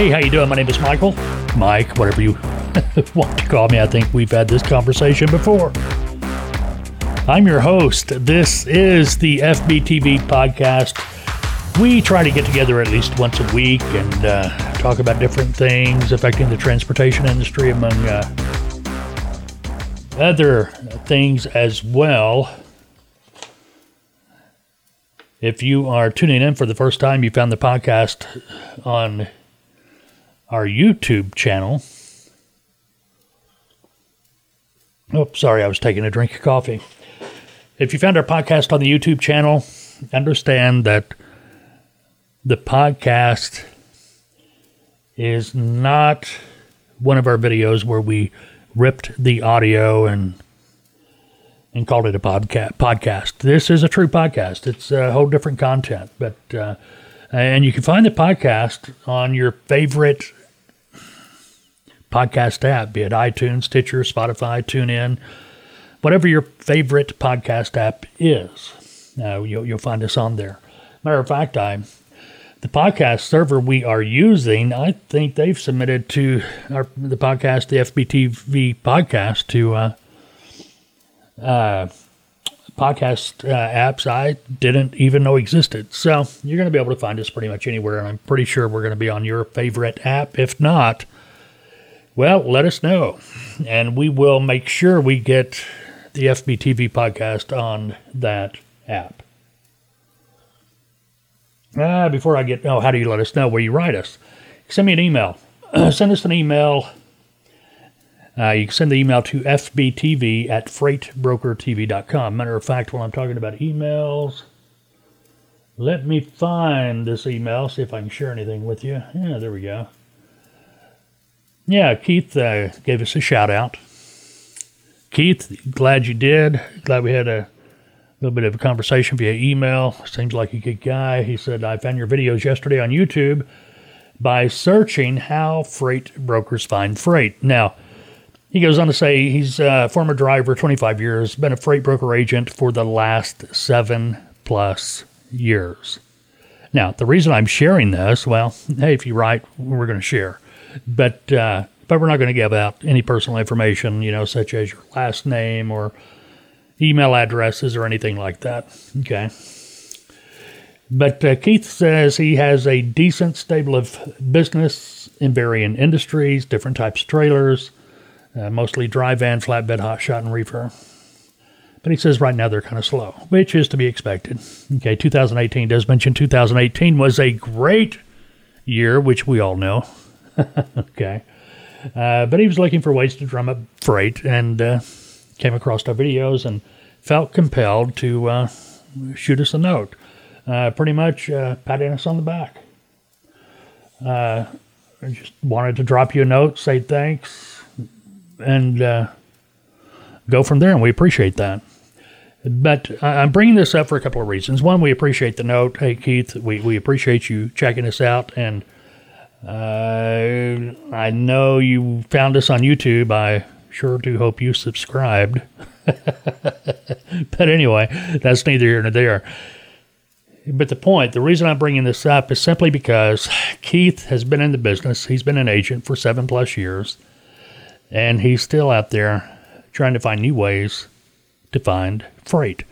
Hey, how you doing? My name is Michael. Mike, whatever you want to call me. I think we've had this conversation before. I'm your host. This is the FBTV podcast. We try to get together at least once a week and uh, talk about different things affecting the transportation industry, among uh, other things as well. If you are tuning in for the first time, you found the podcast on our YouTube channel. Oh, sorry, I was taking a drink of coffee. If you found our podcast on the YouTube channel, understand that the podcast is not one of our videos where we ripped the audio and and called it a podcast. This is a true podcast. It's a whole different content, but uh, and you can find the podcast on your favorite podcast app, be it iTunes, Stitcher, Spotify, TuneIn, whatever your favorite podcast app is. Uh, you'll, you'll find us on there. Matter of fact, I the podcast server we are using, I think they've submitted to our the podcast, the FBTV podcast, to uh, uh, podcast uh, apps I didn't even know existed. So you're going to be able to find us pretty much anywhere, and I'm pretty sure we're going to be on your favorite app. If not, well, let us know, and we will make sure we get the FBTV podcast on that app. Ah, before I get, oh, how do you let us know? Where you write us? Send me an email. send us an email. Uh, you can send the email to fbtv at freightbrokertv.com. Matter of fact, while I'm talking about emails, let me find this email, see if I can share anything with you. Yeah, there we go. Yeah, Keith uh, gave us a shout out. Keith, glad you did. Glad we had a little bit of a conversation via email. Seems like a good guy. He said, I found your videos yesterday on YouTube by searching how freight brokers find freight. Now, he goes on to say he's a former driver, 25 years, been a freight broker agent for the last seven plus years. Now, the reason I'm sharing this, well, hey, if you write, we're going to share, but uh, but we're not going to give out any personal information, you know, such as your last name or email addresses or anything like that. Okay. But uh, Keith says he has a decent stable of business in varying industries, different types of trailers, uh, mostly dry van, flatbed, hot shot, and reefer. But he says right now they're kind of slow, which is to be expected. Okay, 2018 does mention 2018 was a great year, which we all know. okay. Uh, but he was looking for ways to drum up freight and uh, came across our videos and felt compelled to uh, shoot us a note, uh, pretty much uh, patting us on the back. Uh, I just wanted to drop you a note, say thanks, and go from there, and we appreciate that. But I'm bringing this up for a couple of reasons. One, we appreciate the note. Hey, Keith, we, we appreciate you checking us out. And uh, I know you found us on YouTube. I sure do hope you subscribed. but anyway, that's neither here nor there. But the point, the reason I'm bringing this up is simply because Keith has been in the business. He's been an agent for seven plus years, and he's still out there trying to find new ways to find freight.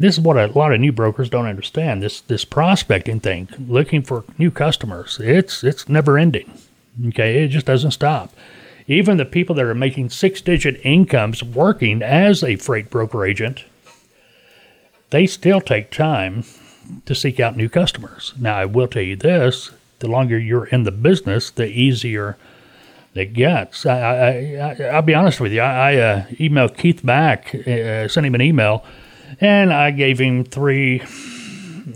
This is what a lot of new brokers don't understand. This this prospecting thing, looking for new customers, it's it's never ending. Okay, it just doesn't stop. Even the people that are making six digit incomes working as a freight broker agent, they still take time to seek out new customers. Now, I will tell you this the longer you're in the business, the easier it gets. I, I, I will be honest with you. I, I uh, emailed Keith back, uh, sent him an email, and I gave him three,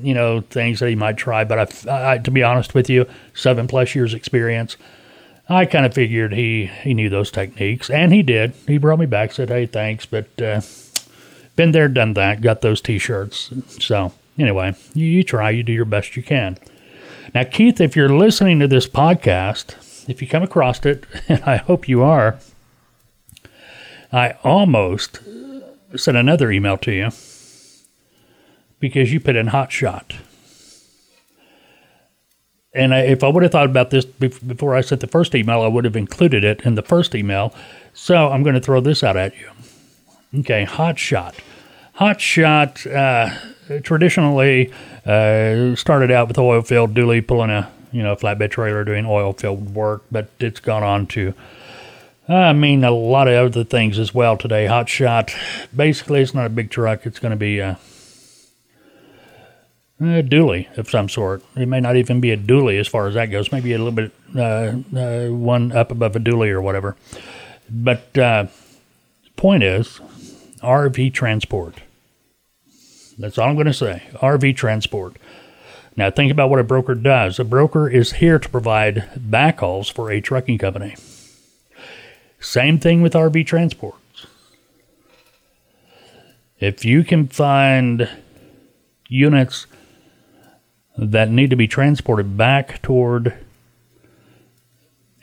you know, things that he might try. But I, I, to be honest with you, seven plus years experience. I kind of figured he, he knew those techniques, and he did. He brought me back, said, hey, thanks, but uh, been there, done that, got those t shirts. So, anyway, you, you try, you do your best you can. Now, Keith, if you're listening to this podcast, if you come across it, and I hope you are, I almost sent another email to you because you put in hot shot. and I, if I would have thought about this before I sent the first email, I would have included it in the first email. So I'm going to throw this out at you. Okay, hot shot. Hot shot uh, traditionally uh, started out with oil field dually pulling a you know flatbed trailer doing oil field work, but it's gone on to I mean a lot of other things as well today. Hot shot, basically, it's not a big truck. It's going to be a, a dually of some sort. It may not even be a dually as far as that goes. Maybe a little bit uh, uh, one up above a dually or whatever. But uh, point is, RV transport. That's all I'm going to say. RV transport. Now, think about what a broker does. A broker is here to provide backhauls for a trucking company. Same thing with RV transports. If you can find units that need to be transported back toward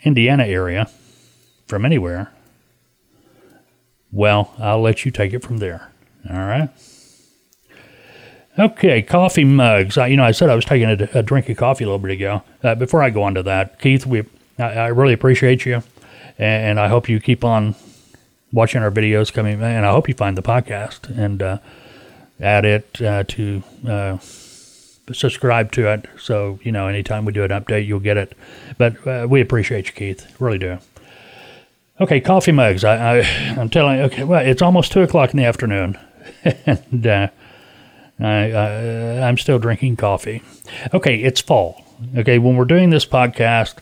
Indiana area from anywhere, well, I'll let you take it from there. All right. Okay, coffee mugs. I, you know, I said I was taking a, a drink of coffee a little bit ago. Uh, before I go on to that, Keith, we I, I really appreciate you, and, and, I hope you keep on watching our videos coming, and I hope you find the podcast and uh, add it uh, to uh, subscribe to it. So you know, anytime we do an update, you'll get it. But uh, we appreciate you, Keith. Really do. Okay, coffee mugs. I, I am telling you. Okay, well, it's almost two o'clock in the afternoon, and uh, I, I, I'm still drinking coffee. Okay, it's fall. Okay, when we're doing this podcast,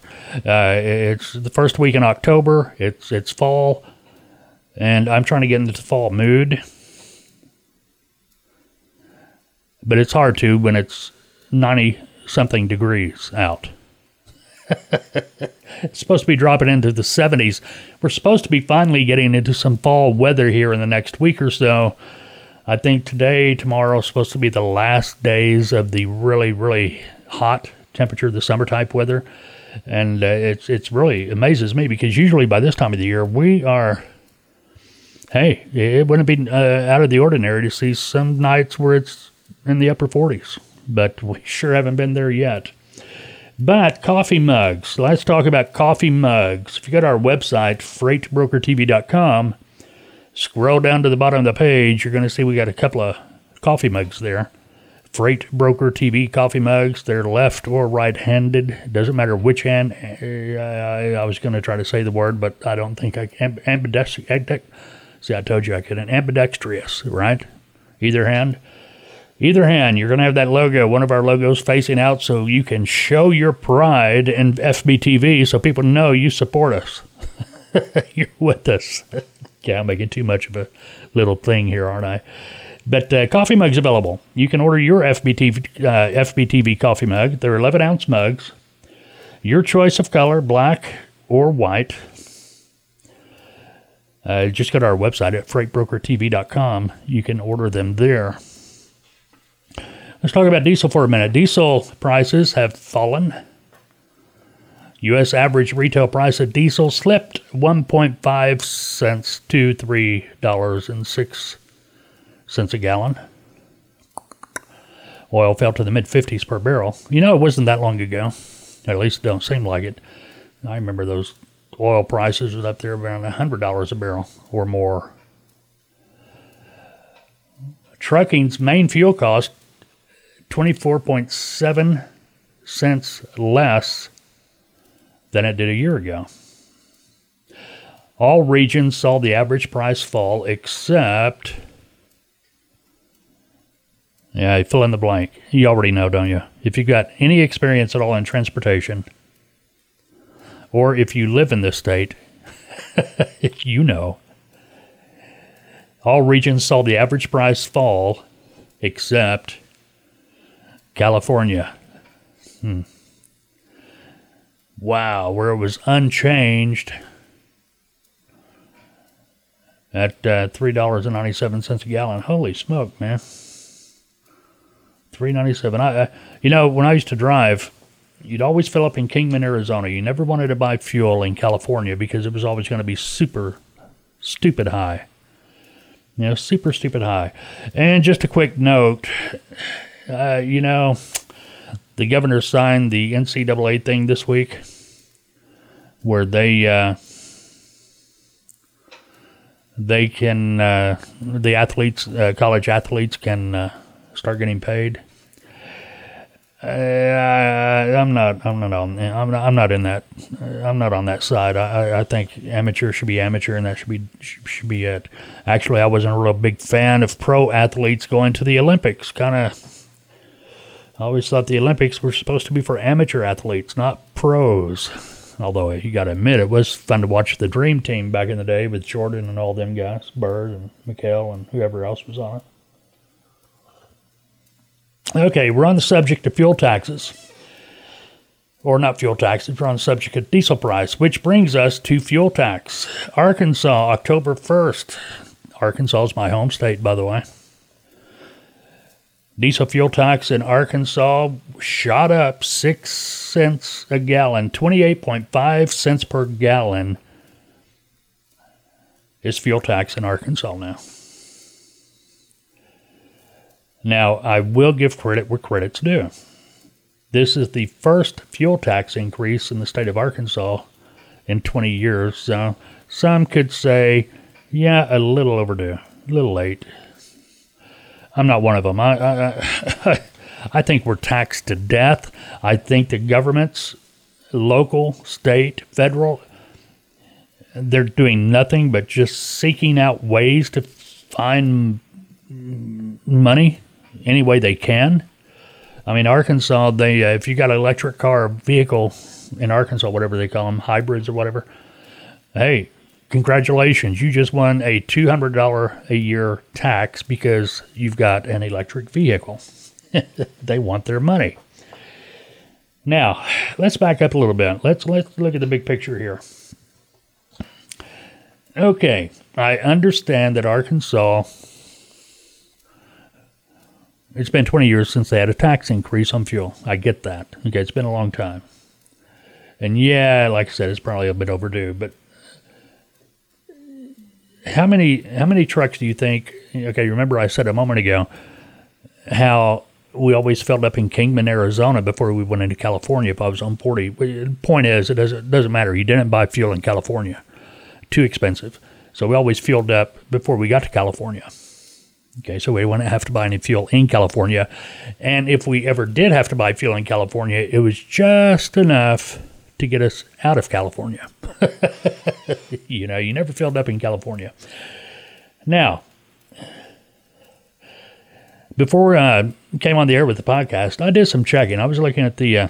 uh, it's the first week in October. It's it's fall, and I'm trying to get into the fall mood. But it's hard to when it's ninety something degrees out. it's supposed to be dropping into the 70s. We're supposed to be finally getting into some fall weather here in the next week or so. I think today, tomorrow is supposed to be the last days of the really, really hot temperature, the summer type weather, and uh, it's it's really amazes me because usually by this time of the year we are. Hey, it wouldn't be uh, out of the ordinary to see some nights where it's in the upper 40s, but we sure haven't been there yet. But coffee mugs. Let's talk about coffee mugs. If you go to our website, freightbrokertv.com, Scroll down to the bottom of the page, you're going to see we got a couple of coffee mugs there. Freight Broker TV coffee mugs. They're left or right handed. Doesn't matter which hand. I, was going to try to say the word, but I don't think I can. Ambidextrous. See, I told you I couldn't. Ambidextrous, right? Either hand. Either hand, you're going to have that logo, one of our logos facing out, so you can show your pride in FBTV so people know you support us. you're with us. Yeah, I'm making too much of a little thing here, aren't I? But uh, coffee mugs available. You can order your FBTV, uh, FBTV coffee mug. They're 11 ounce mugs. Your choice of color, black or white. Uh, just go to our website at freightbrokertv.com. You can order them there. Let's talk about diesel for a minute. Diesel prices have fallen U.S. average retail price of diesel slipped 1.5 cents to $3.06 a gallon. Oil fell to the mid 50s per barrel. You know, it wasn't that long ago. At least it don't seem like it. I remember those oil prices was up there around $100 a barrel or more. Trucking's main fuel cost 24.7 cents less than it did a year ago. All regions saw the average price fall except. Yeah, fill in the blank. You already know, don't you? If you've got any experience at all in transportation, or if you live in this state, you know. All regions saw the average price fall except California. Hmm. Wow, where it was unchanged at uh, three dollars and ninety seven cents a gallon. Holy smoke, man! Three ninety seven. I, I, you know, when I used to drive, you'd always fill up in Kingman, Arizona. You never wanted to buy fuel in California because it was always going to be super, stupid high. You know, super stupid high. And just a quick note, uh, you know the governor signed the NCAA thing this week, where they uh, they can uh, the athletes, uh, college athletes, can uh, start getting paid. Uh, I'm not. I'm not on. I'm not. I'm not in that. I'm not on that side. I, I think amateur should be amateur, and that should be should be it. Actually, I wasn't a real big fan of pro athletes going to the Olympics. Kind of. I always thought the Olympics were supposed to be for amateur athletes, not pros. Although you got to admit, it was fun to watch the Dream Team back in the day with Jordan and all them guys, Bird and McHale and whoever else was on it. Okay, we're on the subject of fuel taxes. Or not fuel taxes, we're on the subject of diesel price, which brings us to fuel tax. Arkansas, October 1st. Arkansas is my home state, by the way. Diesel fuel tax in Arkansas shot up 6 cents a gallon, 28.5 cents per gallon is fuel tax in Arkansas now. Now, I will give credit where credit's due. This is the first fuel tax increase in the state of Arkansas in 20 years. So some could say, yeah, a little overdue, a little late. I'm not one of them. I, I, I think we're taxed to death. I think the governments, local, state, federal, they're doing nothing but just seeking out ways to find money any way they can. I mean, Arkansas, they uh, if you got an electric car vehicle in Arkansas, whatever they call them, hybrids or whatever, hey, congratulations, you just won a $200 a year tax because you've got an electric vehicle. they want their money. Now, let's back up a little bit. Let's let's look at the big picture here. Okay, I understand that Arkansas it's been 20 years since they had a tax increase on fuel. I get that. Okay, it's been a long time. And yeah, like I said, it's probably a bit overdue, but how many how many trucks do you think okay, remember I said a moment ago how we always filled up in Kingman, Arizona before we went into California if I was on 40. The point is, it doesn't, doesn't matter. You didn't buy fuel in California. Too expensive. So we always filled up before we got to California. Okay, so we wouldn't have to buy any fuel in California. And if we ever did have to buy fuel in California, it was just enough to get us out of California. you know, you never filled up in California. Now, before I came on the air with the podcast, I did some checking. I was looking at the uh,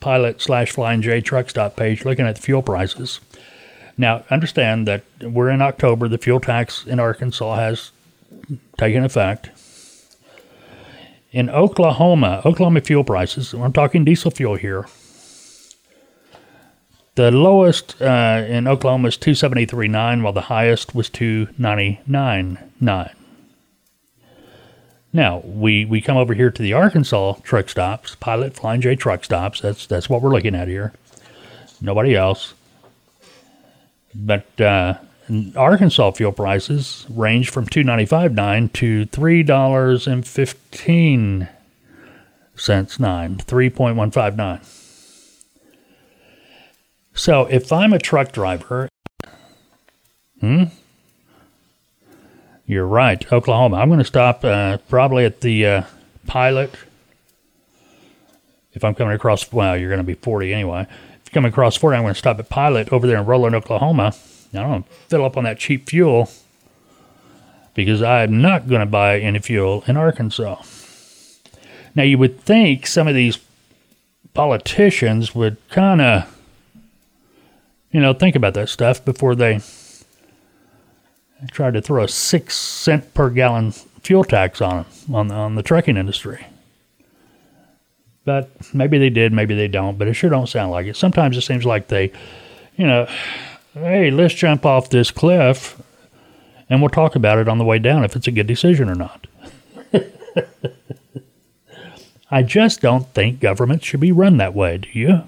pilot slash flying J truck stop page, looking at the fuel prices. Now, understand that we're in October. The fuel tax in Arkansas has taken effect. In Oklahoma, Oklahoma fuel prices, I'm talking diesel fuel here. The lowest uh, in Oklahoma is 273.9, while the highest was 299.9. Now we, we come over here to the Arkansas truck stops, Pilot Flying J truck stops. That's that's what we're looking at here. Nobody else. But uh, Arkansas fuel prices range from two ninety five nine to three dollars and fifteen cents nine, three point one five nine. So if I'm a truck driver, hmm, you're right, Oklahoma. I'm going to stop uh, probably at the uh, Pilot. If I'm coming across, well, you're going to be 40 anyway. If you're coming across 40, I'm going to stop at Pilot over there in Roland, Oklahoma I don't fill up on that cheap fuel because I'm not going to buy any fuel in Arkansas. Now, you would think some of these politicians would kind of, you know, think about that stuff before they try to throw a six cent per gallon fuel tax on them, on, on the trucking industry. But maybe they did, maybe they don't, but it sure don't sound like it. Sometimes it seems like they, you know, hey, let's jump off this cliff and we'll talk about it on the way down if it's a good decision or not. I just don't think government should be run that way, do you?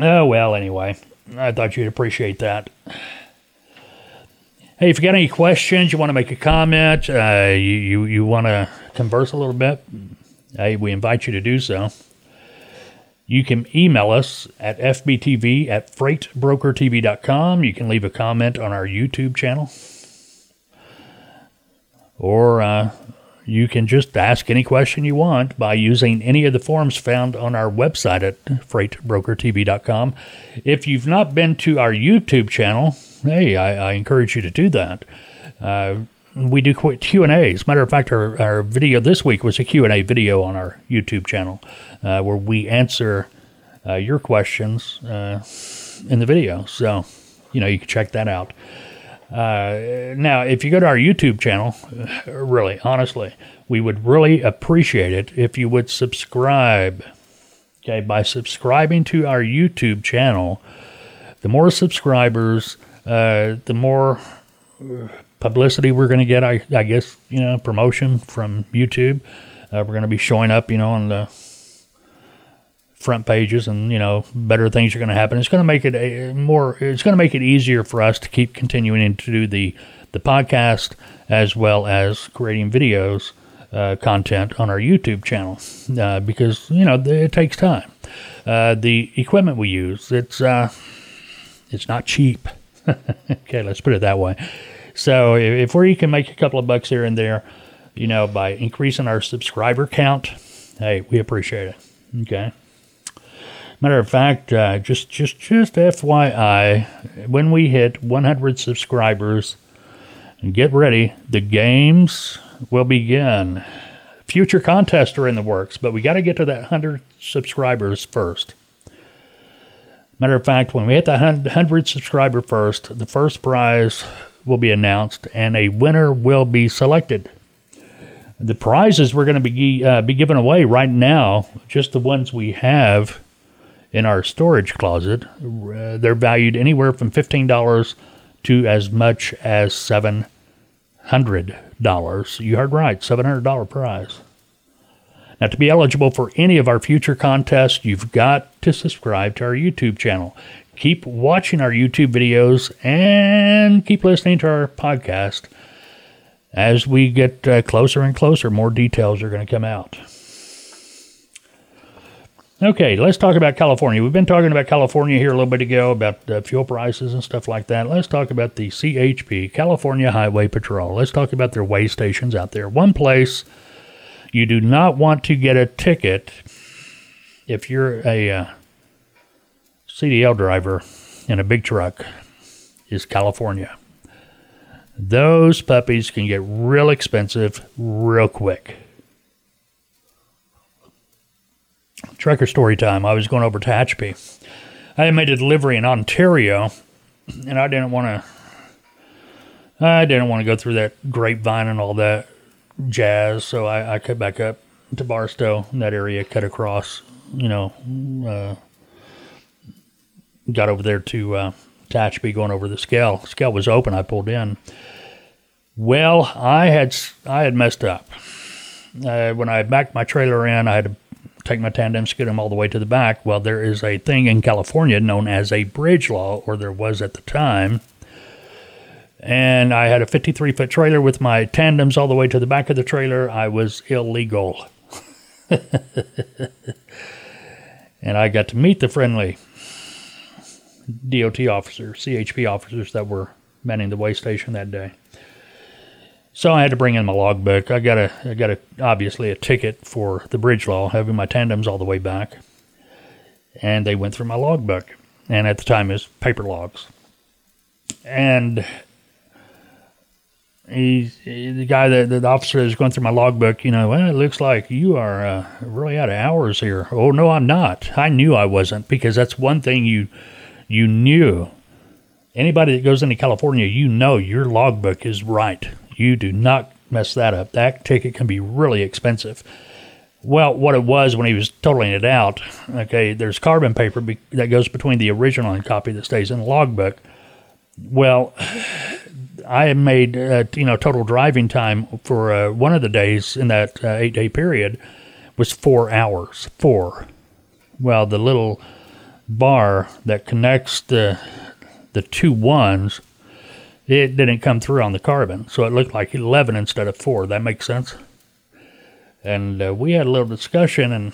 Oh, well, anyway, I thought you'd appreciate that. Hey, if you got any questions, you want to make a comment, uh, you, you, you want to converse a little bit, hey, we invite you to do so. You can email us at fbtv at freightbrokertv.com. You can leave a comment on our YouTube channel. Or uh, you can just ask any question you want by using any of the forms found on our website at freightbrokertv.com. If you've not been to our YouTube channel, hey, I, I encourage you to do that. Uh, we do Q and A's. Matter of fact, our, our video this week was a Q and A video on our YouTube channel uh, where we answer uh, your questions uh, in the video. So, you know, you can check that out. Uh, now, if you go to our YouTube channel, uh, really, honestly, we would really appreciate it if you would subscribe. Okay, by subscribing to our YouTube channel, the more subscribers, uh, the more publicity we're going to get. I, I guess you know promotion from YouTube. Uh, we're going to be showing up, you know, on the front pages, and you know, better things are going to happen. It's going to make it a more. It's going to make it easier for us to keep continuing to do the the podcast as well as creating videos. Uh, content on our YouTube channel uh, because you know it takes time. Uh, the equipment we use it's uh, it's not cheap. okay, let's put it that way. So if we can make a couple of bucks here and there, you know, by increasing our subscriber count, hey, we appreciate it. Okay. Matter of fact, uh, just just just FYI, when we hit 100 subscribers, get ready, the games will begin. Future contests are in the works, but we got to get to that 100 subscribers first. Matter of fact, when we hit the 100 subscriber first, the first prize will be announced and a winner will be selected. The prizes we're going to be uh, be giving away right now, just the ones we have in our storage closet, uh, they're valued anywhere from fifteen dollars to as much as seven hundred dollars. You heard right, seven hundred dollar prize. Now, to be eligible for any of our future contests, you've got to subscribe to our YouTube channel keep watching our YouTube videos and keep listening to our podcast. As we get uh, closer and closer, more details are going to come out. Okay, let's talk about California. We've been talking about California here a little bit ago about uh, fuel prices and stuff like that. Let's talk about the CHP, California Highway Patrol. Let's talk about their way stations out there. One place you do not want to get a ticket if you're a uh, CDL driver in a big truck is California. Those puppies can get real expensive real quick. Trucker story time. I was going over to Tehachapi. I had made a delivery in Ontario, and I didn't want to. I didn't want to go through that grapevine and all that jazz, so I, I cut back up to Barstow, in that area, cut across, you know, uh, got over there to uh, Tehachapi going over the scale. Scale was open. I pulled in. Well, I had I had messed up. Uh, when I backed my trailer in, I had to take my tandem, them all the way to the back. Well, there is a thing in California known as a bridge law, or there was at the time. And I had a 53 foot trailer with my tandems all the way to the back of the trailer. I was illegal. and I got to meet the friendly DOT officers, CHP officers that were manning the way station that day. So I had to bring in my logbook. I got a, I got a, obviously a ticket for the bridge law, having my tandems all the way back, and they went through my logbook, and at the time it was paper logs, and he's the guy that the officer is going through my logbook. You know, well, it looks like you are uh, really out of hours here. Oh no, I'm not. I knew I wasn't because that's one thing you you knew anybody that goes into California, you know your logbook is right. You do not mess that up. That ticket can be really expensive. Well, what it was when he was totaling it out, okay, there's carbon paper be- that goes between the original and copy that stays in the logbook. Well, I made uh, you know total driving time for uh, one of the days in that uh, eight day period was four hours. Four. Well, the little bar that connects the the two ones, it didn't come through on the carbon, so it looked like 11 instead of 4. That makes sense? And uh, we had a little discussion, and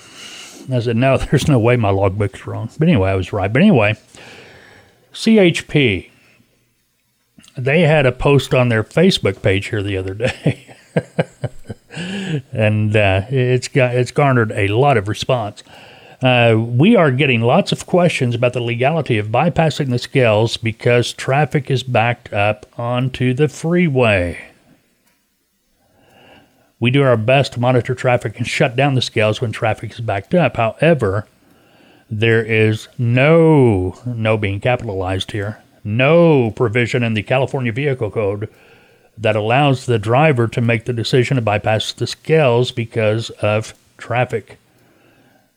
I said, no, there's no way my logbook's wrong. But anyway, I was right. But anyway, CHP, they had a post on their Facebook page here the other day. and uh, it's got it's garnered a lot of response. Uh, we are getting lots of questions about the legality of bypassing the scales because traffic is backed up onto the freeway. We do our best to monitor traffic and shut down the scales when traffic is backed up. However, there is no, no being capitalized here, no provision in the California Vehicle Code that allows the driver to make the decision to bypass the scales because of traffic.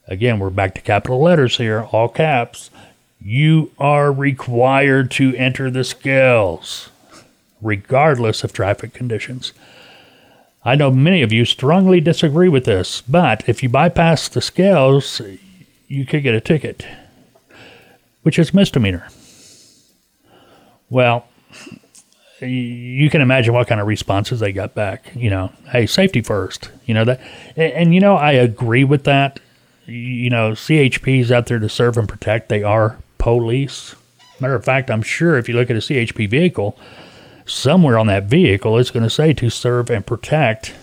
Again, we're back to capital letters here, all caps. You are required to enter the scales, regardless of traffic conditions. I know many of you strongly disagree with this, but if you bypass the scales, you could get a ticket, which is misdemeanor. Well, you can imagine what kind of responses they got back. You know, hey, safety first. You know that, and, and you know I agree with that. You know, CHP is out there to serve and protect. They are police. Matter of fact, I'm sure if you look at a CHP vehicle, somewhere on that vehicle it's going to say to serve and protect.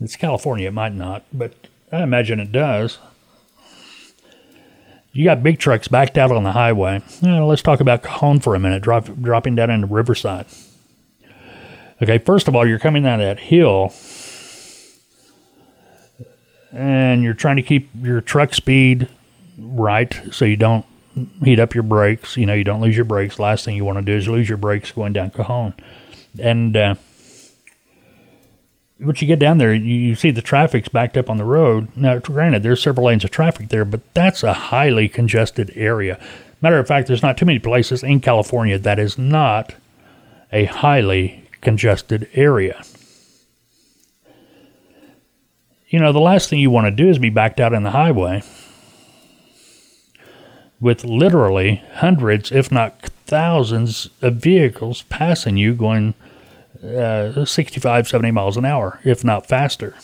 It's California, it might not, but I imagine it does. You got big trucks backed out on the highway. Now, let's talk about Cajon for a minute, drop, dropping down into Riverside. Okay, first of all, you're coming down that hill and you're trying to keep your truck speed right so you don't heat up your brakes. You know, you don't lose your brakes. Last thing you want to do is lose your brakes going down Cajon. And uh, once you get down there, you, you see the traffic's backed up on the road. Now, granted, there's several lanes of traffic there, but that's a highly congested area. Matter of fact, there's not too many places in California that is not a highly congested area. You know, the last thing you want to do is be backed out in the highway with literally hundreds, if not thousands, of vehicles passing you going uh, 65, 70 miles an hour, if not faster.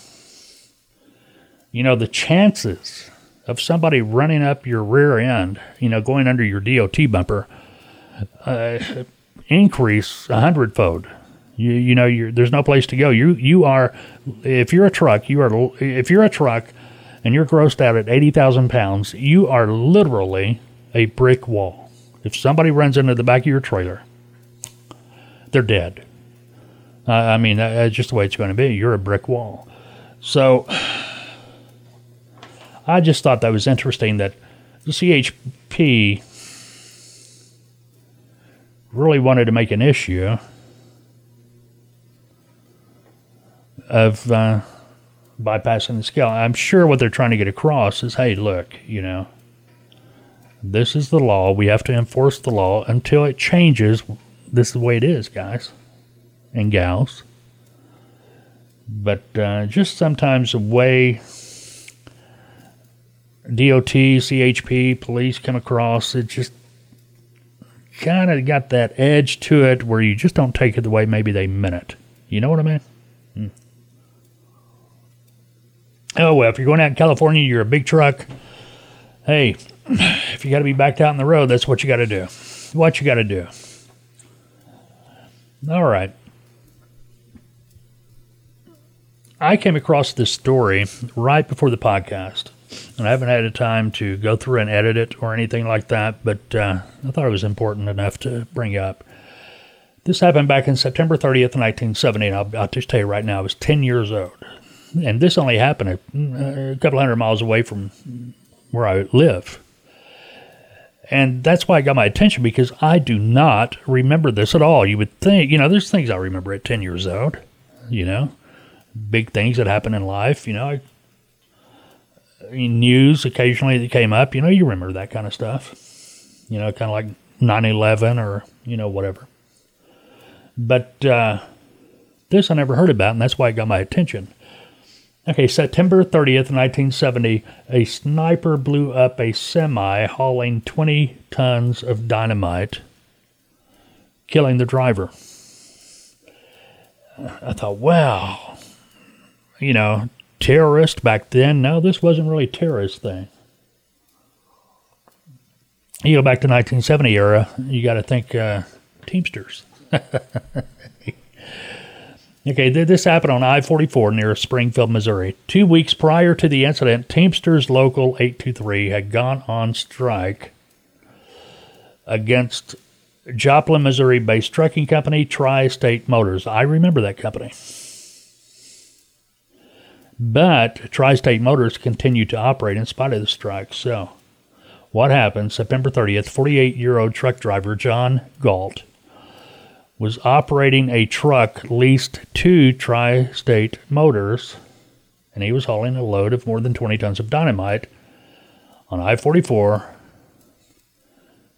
You know, the chances of somebody running up your rear end, you know, going under your DOT bumper, uh, increase a hundredfold. You, you know, you there's no place to go. You, you are, if you're a truck, you are, if you're a truck and you're grossed out at 80,000 pounds, you are literally a brick wall. If somebody runs into the back of your trailer, they're dead. I mean, that's just the way it's going to be. You're a brick wall. So I just thought that was interesting that the CHP really wanted to make an issue of uh, bypassing the scale. I'm sure what they're trying to get across is hey, look, you know, this is the law. We have to enforce the law until it changes. This is the way it is, guys and gals. But uh, just sometimes the way DOT, CHP, police come across, it just kind of got that edge to it where you just don't take it the way maybe they meant it. You know what I mean? Hmm. Oh, well, if you're going out in California, you're a big truck. Hey, if you got to be backed out on the road, that's what you got to do. What you got to do. All right. I came across this story right before the podcast, and I haven't had a time to go through and edit it or anything like that, but uh, I thought it was important enough to bring up. This happened back in September 30th, 1970, and I'll, I'll just tell you right now, I was 10 years old. And this only happened a, a couple hundred miles away from where I live. And that's why it got my attention because I do not remember this at all. You would think, you know, there's things I remember at 10 years old, you know big things that happen in life. You know, I, news occasionally that came up. You know, you remember that kind of stuff. You know, kind of like 9/11 or you know whatever. But uh, this I never heard about, and that's why it got my attention. Okay, September 30th, 1970, a sniper blew up a semi hauling 20 tons of dynamite, killing the driver. I thought, wow, you know, terrorist back then. No, this wasn't really terrorist thing. You go back to 1970 era, you got to think uh, Teamsters. okay, this happened on I 44 near Springfield, Missouri. Two weeks prior to the incident, Teamsters Local 823 had gone on strike against Joplin, Missouri based trucking company Tri State Motors. I remember that company. But Tri State Motors continued to operate in spite of the strike. So, what happened September 30th? 48 year old truck driver John Galt was operating a truck leased to Tri State Motors, and he was hauling a load of more than 20 tons of dynamite on I 44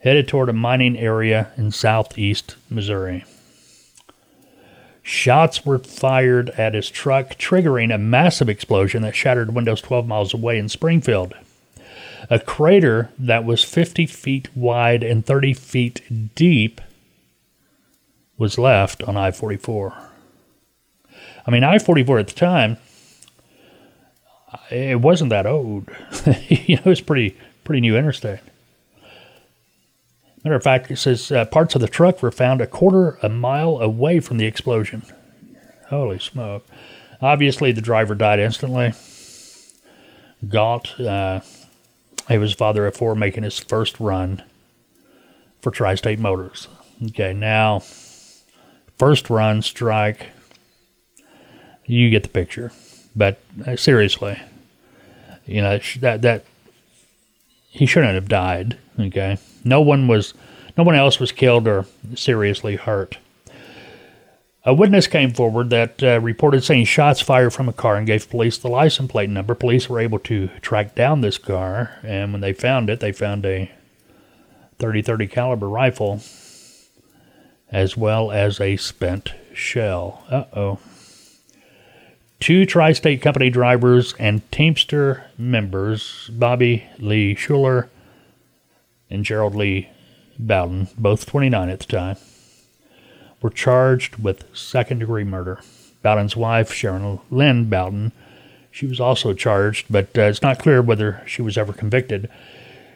headed toward a mining area in southeast Missouri. Shots were fired at his truck, triggering a massive explosion that shattered windows 12 miles away in Springfield. A crater that was 50 feet wide and 30 feet deep was left on I 44. I mean, I 44 at the time, it wasn't that old. you know, it was pretty, pretty new interstate. Matter of fact, it says uh, parts of the truck were found a quarter a mile away from the explosion. Holy smoke. Obviously, the driver died instantly. Galt, uh, he was father of four, making his first run for Tri State Motors. Okay, now first run strike. You get the picture. But uh, seriously, you know that that he shouldn't have died. Okay, no one was, no one else was killed or seriously hurt. A witness came forward that uh, reported seeing shots fired from a car and gave police the license plate number. Police were able to track down this car, and when they found it, they found a 30-30 caliber rifle as well as a spent shell. Uh oh. Two Tri State Company drivers and Teamster members, Bobby Lee Schuler and Gerald Lee Bowden, both 29 at the time, were charged with second degree murder. Bowden's wife, Sharon Lynn Bowden, she was also charged, but uh, it's not clear whether she was ever convicted.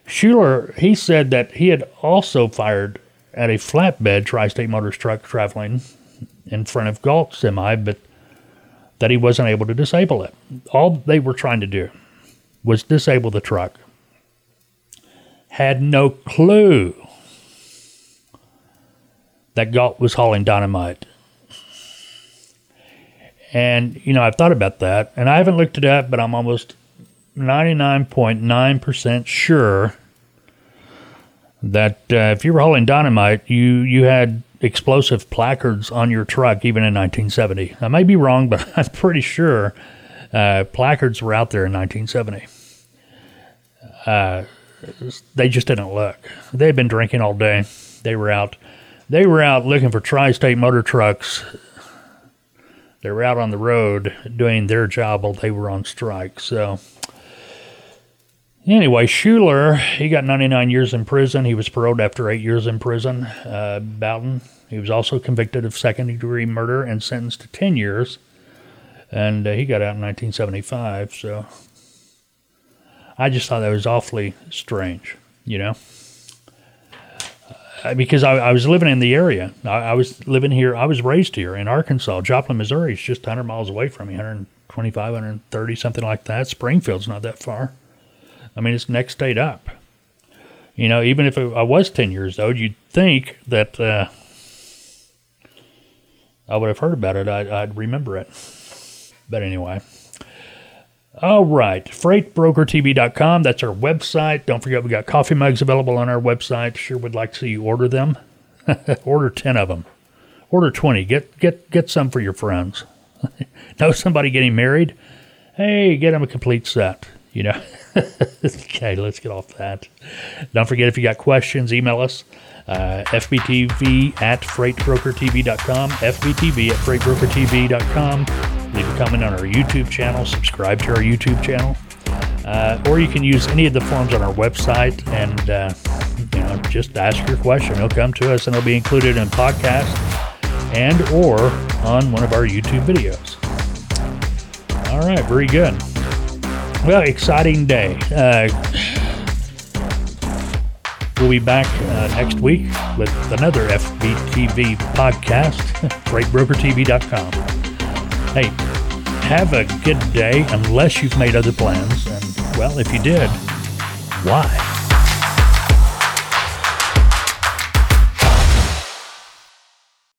Schuler, he said that he had also fired at a flatbed Tri State Motors truck traveling in front of Galt's semi, but that he wasn't able to disable it. All they were trying to do was disable the truck. Had no clue that Galt was hauling dynamite. And, you know, I've thought about that, and I haven't looked it up, but I'm almost 99.9% sure that uh, if you were hauling dynamite, you you had explosive placards on your truck even in 1970. I may be wrong, but I'm pretty sure uh, placards were out there in 1970. Uh, they just didn't look. They had been drinking all day. They were out. They were out looking for tri-state motor trucks. They were out on the road doing their job while they were on strike. So Anyway, Schuler, he got 99 years in prison. He was paroled after eight years in prison. Uh, Bowden, he was also convicted of second degree murder and sentenced to 10 years. And uh, he got out in 1975. So I just thought that was awfully strange, you know? Uh, because I, I, was living in the area. I, I, was living here. I was raised here in Arkansas. Joplin, Missouri is just 100 miles away from me, 125, 130, something like that. Springfield's not that far. I mean, it's next state up. You know, even if I was 10 years old, you'd think that uh, I would have heard about it. I'd, I'd remember it. But anyway. All right, freightbrokertv.com. That's our website. Don't forget we got coffee mugs available on our website. Sure would like to see you order them. order 10 of them. Order 20. Get get get some for your friends. know somebody getting married? Hey, get them a complete set, you know. okay, let's get off that. Don't forget if you got questions, email us. Uh, FBTV at freightbrokertv.com, FBTV at freightbrokertv.com. Leave a comment on our YouTube channel, subscribe to our YouTube channel. Uh, or you can use any of the forms on our website and uh, you know just ask your question. It'll come to us and it'll be included in podcast and or on one of our YouTube videos. All right, very good. Well, exciting day. Uh, we'll be back uh, next week with another FBTV podcast, freightbrokertv.com. Hey, have a good day unless you've made other plans. And, well, if you did, why?